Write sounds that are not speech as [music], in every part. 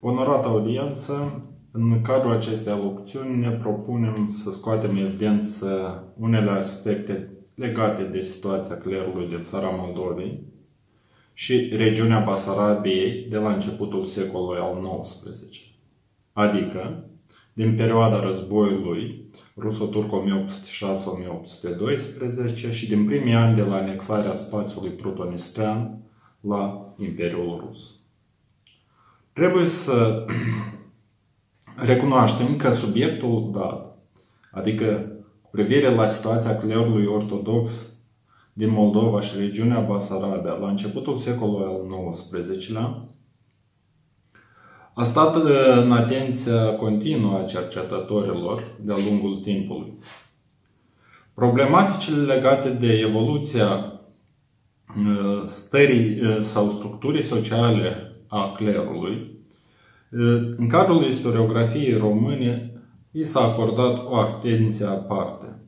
Onorată audiență, în cadrul acestei alocuțiuni ne propunem să scoatem evidență unele aspecte legate de situația clerului de țara Moldovei și regiunea Basarabiei de la începutul secolului al XIX. Adică, din perioada războiului ruso-turc 1806-1812 și din primii ani de la anexarea spațiului protonistrian la Imperiul Rus. Trebuie să recunoaștem că subiectul dat, adică cu privire la situația clerului ortodox din Moldova și regiunea Basarabia la începutul secolului al XIX-lea, a stat în atenția continuă a cercetătorilor de-a lungul timpului. Problematicile legate de evoluția uh, stării uh, sau structurii sociale a clerului, în cadrul istoriografiei române i s-a acordat o atenție aparte.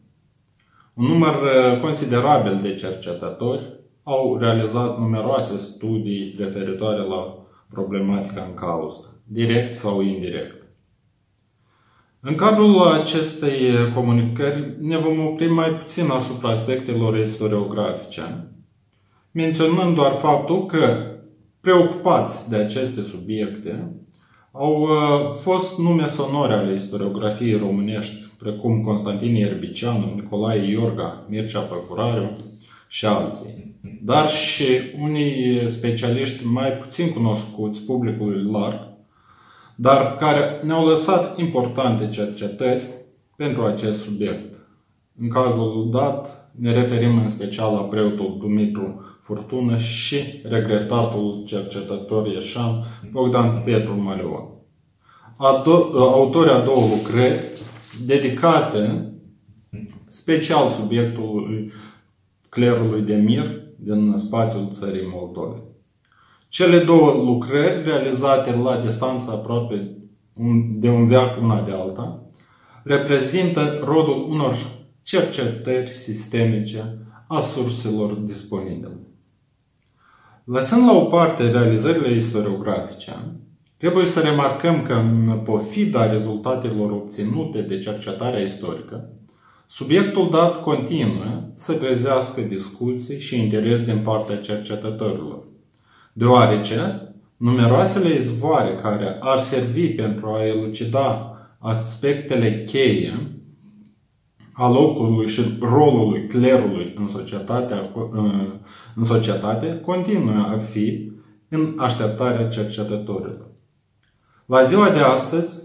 Un număr considerabil de cercetători au realizat numeroase studii referitoare la problematica în cauză, direct sau indirect. În cadrul acestei comunicări ne vom opri mai puțin asupra aspectelor istoriografice, menționând doar faptul că preocupați de aceste subiecte au uh, fost nume sonore ale istoriografiei românești, precum Constantin Ierbicianu, Nicolae Iorga, Mircea Păcurariu și alții. Dar și unii specialiști mai puțin cunoscuți publicului larg, dar care ne-au lăsat importante cercetări pentru acest subiect. În cazul dat, ne referim în special la preotul Dumitru Furtună și regretatul cercetător ieșan Bogdan Petru Maleon. Autorii a două lucrări dedicate special subiectului clerului de mir din spațiul țării Moldove. Cele două lucrări, realizate la distanță aproape de un veac una de alta, reprezintă rodul unor cercetări sistemice a surselor disponibile. Lăsând la o parte realizările istoriografice, trebuie să remarcăm că în pofida rezultatelor obținute de cercetarea istorică, subiectul dat continuă să trezească discuții și interes din partea cercetătorilor, deoarece numeroasele izvoare care ar servi pentru a elucida aspectele cheie a locului și rolului clerului în, societatea, în societate continuă a fi în așteptarea cercetătorilor. La ziua de astăzi,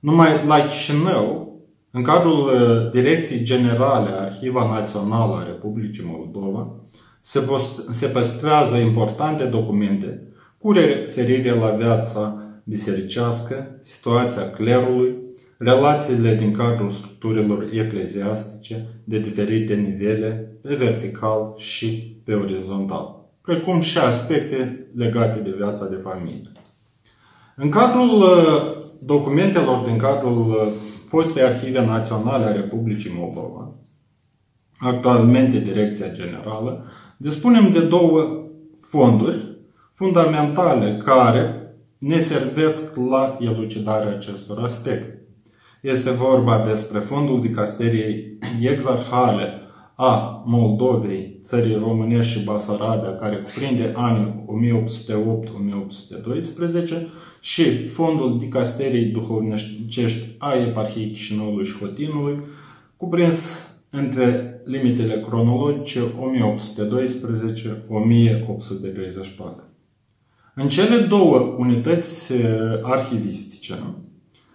numai la Chișinău, în cadrul uh, Direcției Generale Arhiva Națională a Republicii Moldova, se, se păstrează importante documente cu referire la viața bisericească, situația clerului, relațiile din cadrul structurilor ecleziastice de diferite nivele, pe vertical și pe orizontal, precum și aspecte legate de viața de familie. În cadrul uh, documentelor din cadrul uh, fostei Arhive Naționale a Republicii Moldova, actualmente Direcția Generală, dispunem de două fonduri fundamentale care ne servesc la elucidarea acestor aspecte. Este vorba despre fondul dicasteriei exarhale a Moldovei, țării românești și Basarabia, care cuprinde anii 1808-1812 și fondul dicasteriei duhovnicești a eparhiei Chișinăului și Hotinului, cuprins între limitele cronologice 1812-1834. În cele două unități eh, arhivistice,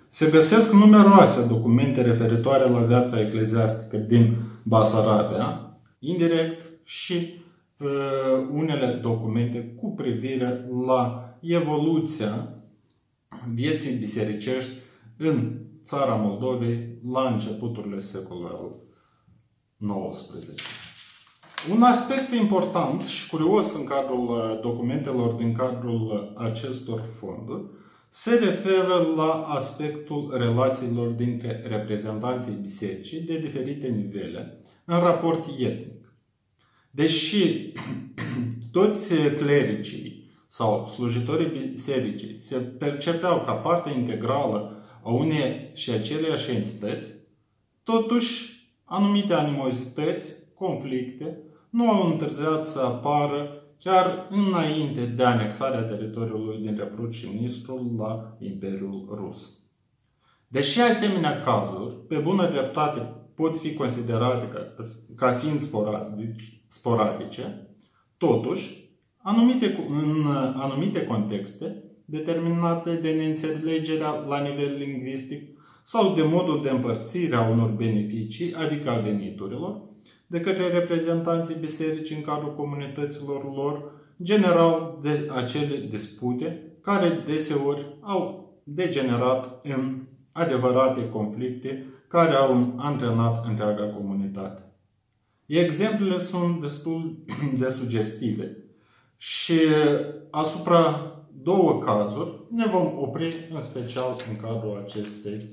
se găsesc numeroase documente referitoare la viața ecleziastică din Basarabia, indirect, și uh, unele documente cu privire la evoluția vieții bisericești în țara Moldovei la începuturile secolului al XIX. Un aspect important și curios în cadrul uh, documentelor din cadrul acestor fonduri se referă la aspectul relațiilor dintre reprezentanții bisericii de diferite nivele în raport etnic. Deși [clears throat] toți clericii sau slujitorii bisericii se percepeau ca parte integrală a unei și aceleiași entități, totuși anumite animozități, conflicte, nu au întârziat să apară chiar înainte de anexarea teritoriului dintre Prut și Nistrul la Imperiul Rus. Deși asemenea cazuri, pe bună dreptate, pot fi considerate ca, ca fiind sporadice, totuși, anumite, în anumite contexte, determinate de neînțelegerea la nivel lingvistic sau de modul de împărțire a unor beneficii, adică a veniturilor, de către reprezentanții bisericii în cadrul comunităților lor, generau de acele dispute care deseori au degenerat în adevărate conflicte care au antrenat întreaga comunitate. Exemplele sunt destul [clears throat] de sugestive și asupra două cazuri ne vom opri în special în cadrul acestei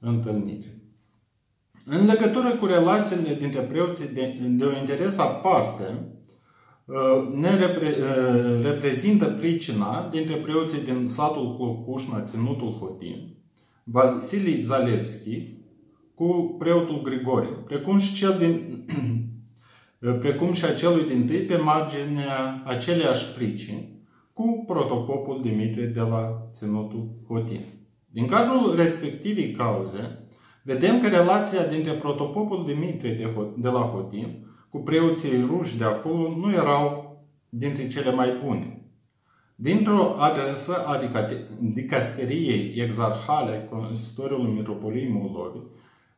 întâlniri. În legătură cu relațiile dintre preoții de, de un interes aparte, uh, ne repre, uh, reprezintă pricina dintre preoții din satul Clocușna, Ținutul Hotin, Vasilii Zalewski, cu preotul Grigore, precum și, cel din, [clears throat] precum și acelui din tâi pe marginea aceleași pricini, cu protopopul Dimitrie de la Ținutul Hotin. Din cadrul respectivii cauze, vedem că relația dintre protopopul Dimitrie de, de la Hotin cu preoții ruși de acolo nu erau dintre cele mai bune. Dintr-o adresă a dicasteriei exarhale consistoriului Metropoliei Moldovei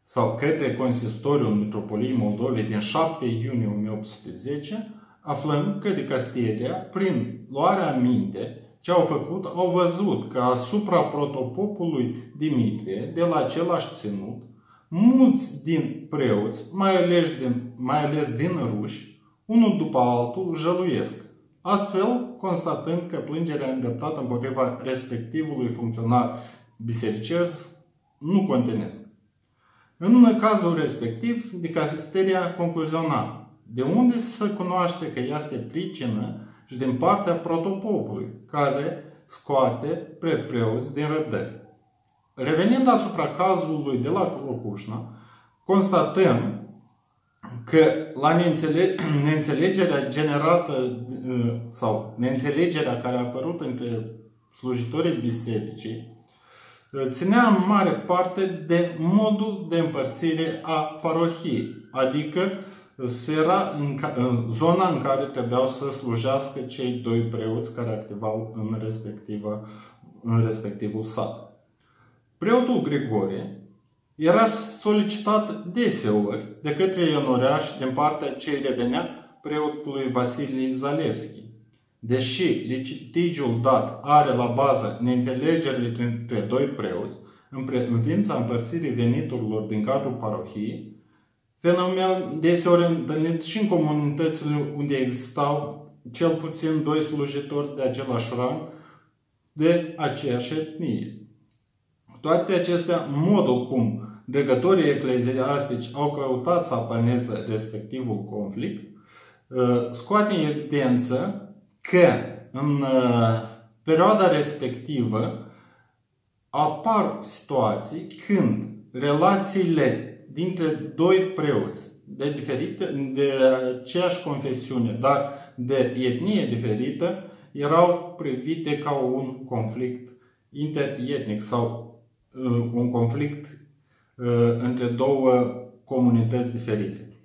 sau către consistoriul Metropoliei Moldovei din 7 iunie 1810, aflăm că dicasteria, prin luarea minte ce au făcut, au văzut că asupra protopopului Dimitrie, de la același ținut, mulți din preoți, mai ales din, mai ales din ruși, unul după altul, jăluiesc. Astfel, constatând că plângerea îndreptată împotriva respectivului funcționar bisericesc nu contenesc. În cazul respectiv, dicasteria concluziona de unde se cunoaște că este pricină și din partea protopopului, care scoate prepreoți din răbdări. Revenind asupra cazului de la Locușna, constatăm că la neînțelegerea generată uh, sau neînțelegerea care a apărut între slujitorii bisericii uh, ținea în mare parte de modul de împărțire a parohiei, adică sfera, în, în zona în care trebuiau să slujească cei doi preoți care activau în, respectiva, în respectivul sat. Preotul Grigore era solicitat deseori de către Ionoreaș din partea ce revenea preotului Vasilii Zalewski. Deși litigiul dat are la bază neînțelegerile dintre doi preoți, în privința împărțirii veniturilor din cadrul parohiei, Fenomen deseori întâlnit și în comunitățile unde existau cel puțin doi slujitori de același rang de aceeași etnie. Toate acestea, modul cum dregătorii ecleziastici au căutat să apaneze respectivul conflict, uh, scoate în evidență că în uh, perioada respectivă apar situații când relațiile dintre doi preoți de, diferite, de aceeași confesiune, dar de etnie diferită, erau privite ca un conflict interetnic sau uh, un conflict uh, între două comunități diferite.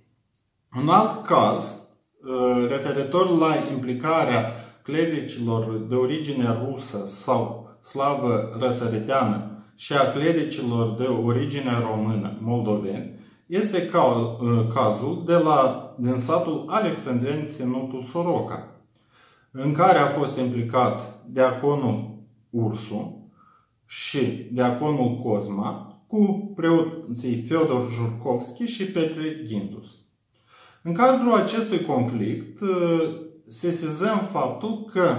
Un alt caz, uh, referitor la implicarea clericilor de origine rusă sau slavă răsăriteană și a clericilor de origine română moldoveni este ca, uh, cazul de la, din satul Alexandren Ținutul Soroca, în care a fost implicat deaconul Ursu și deaconul Cosma cu preoții Feodor Jurkovski și Petre Gindus. În cadrul acestui conflict uh, se sesizăm faptul că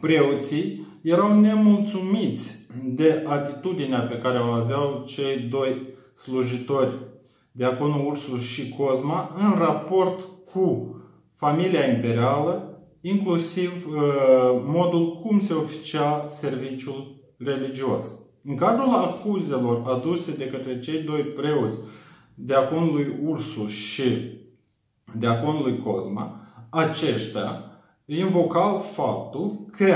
preoții erau nemulțumiți de atitudinea pe care o aveau cei doi slujitori, Diaconul Ursus și Cosma, în raport cu familia imperială inclusiv uh, modul cum se oficia serviciul religios. În cadrul acuzelor aduse de către cei doi preoți, deaconului Ursu și deaconului Cosma, aceștia invocau faptul că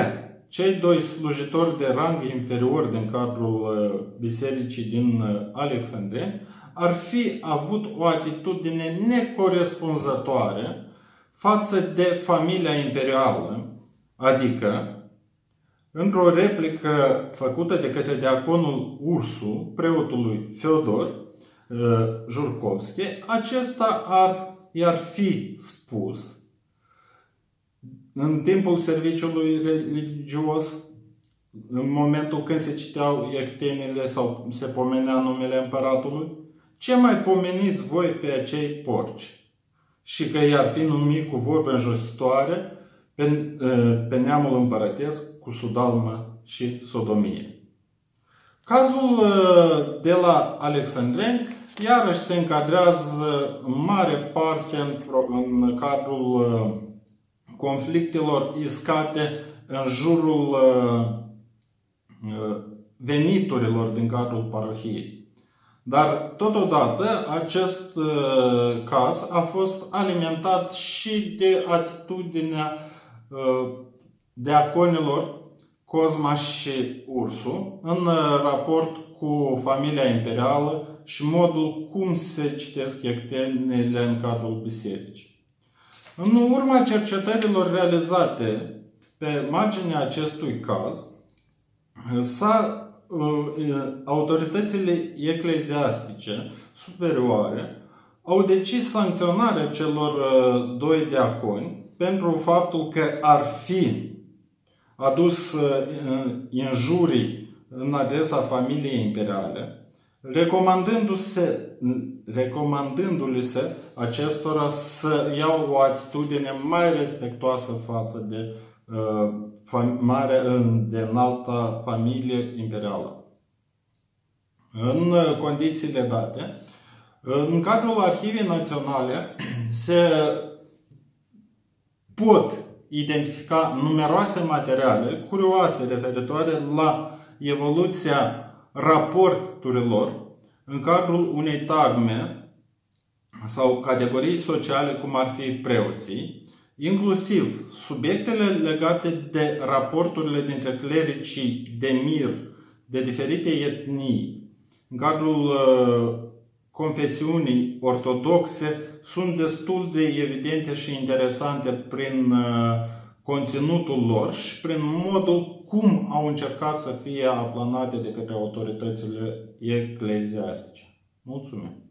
cei doi slujitori de rang inferior din cadrul uh, bisericii din uh, Alexandria ar fi avut o atitudine necorespunzătoare față de familia imperială, adică într-o replică făcută de către deaconul Ursu, preotului Feodor uh, Jurkovski, acesta ar, i-ar fi spus în timpul serviciului religios, în momentul când se citeau ectenile sau se pomenea numele împăratului, ce mai pomeniți voi pe acei porci? Și că i-ar fi numit cu vorbe înjositoare pe, pe neamul împărătesc cu sudalmă și sodomie. Cazul de la Alexandreni iarăși se încadrează în mare parte în, în cadrul conflictelor iscate în jurul uh, uh, veniturilor din cadrul parohiei. Dar, totodată, acest uh, caz a fost alimentat și de atitudinea deaconilor Cosma și Ursu în raport cu familia imperială și modul cum se citesc ectenele în cadrul bisericii. În urma cercetărilor realizate pe marginea acestui caz, s-a, uh, autoritățile ecleziastice superioare au decis sancționarea celor uh, doi deaconi pentru faptul că ar fi adus uh, injurii în adresa familiei imperiale, recomandându-se, recomandându-le se acestora să iau o atitudine mai respectoasă față de, uh, mare, de înalta familie imperială. În uh, condițiile date, în cadrul Arhivei Naționale se pot identifica numeroase materiale curioase referitoare la evoluția raporturilor în cadrul unei tagme sau categorii sociale, cum ar fi preoții, inclusiv subiectele legate de raporturile dintre clericii de mir de diferite etnii, în cadrul uh, confesiunii ortodoxe, sunt destul de evidente și interesante prin uh, conținutul lor și prin modul cum au încercat să fie aplanate de către autoritățile ecleziastice. Mulțumim!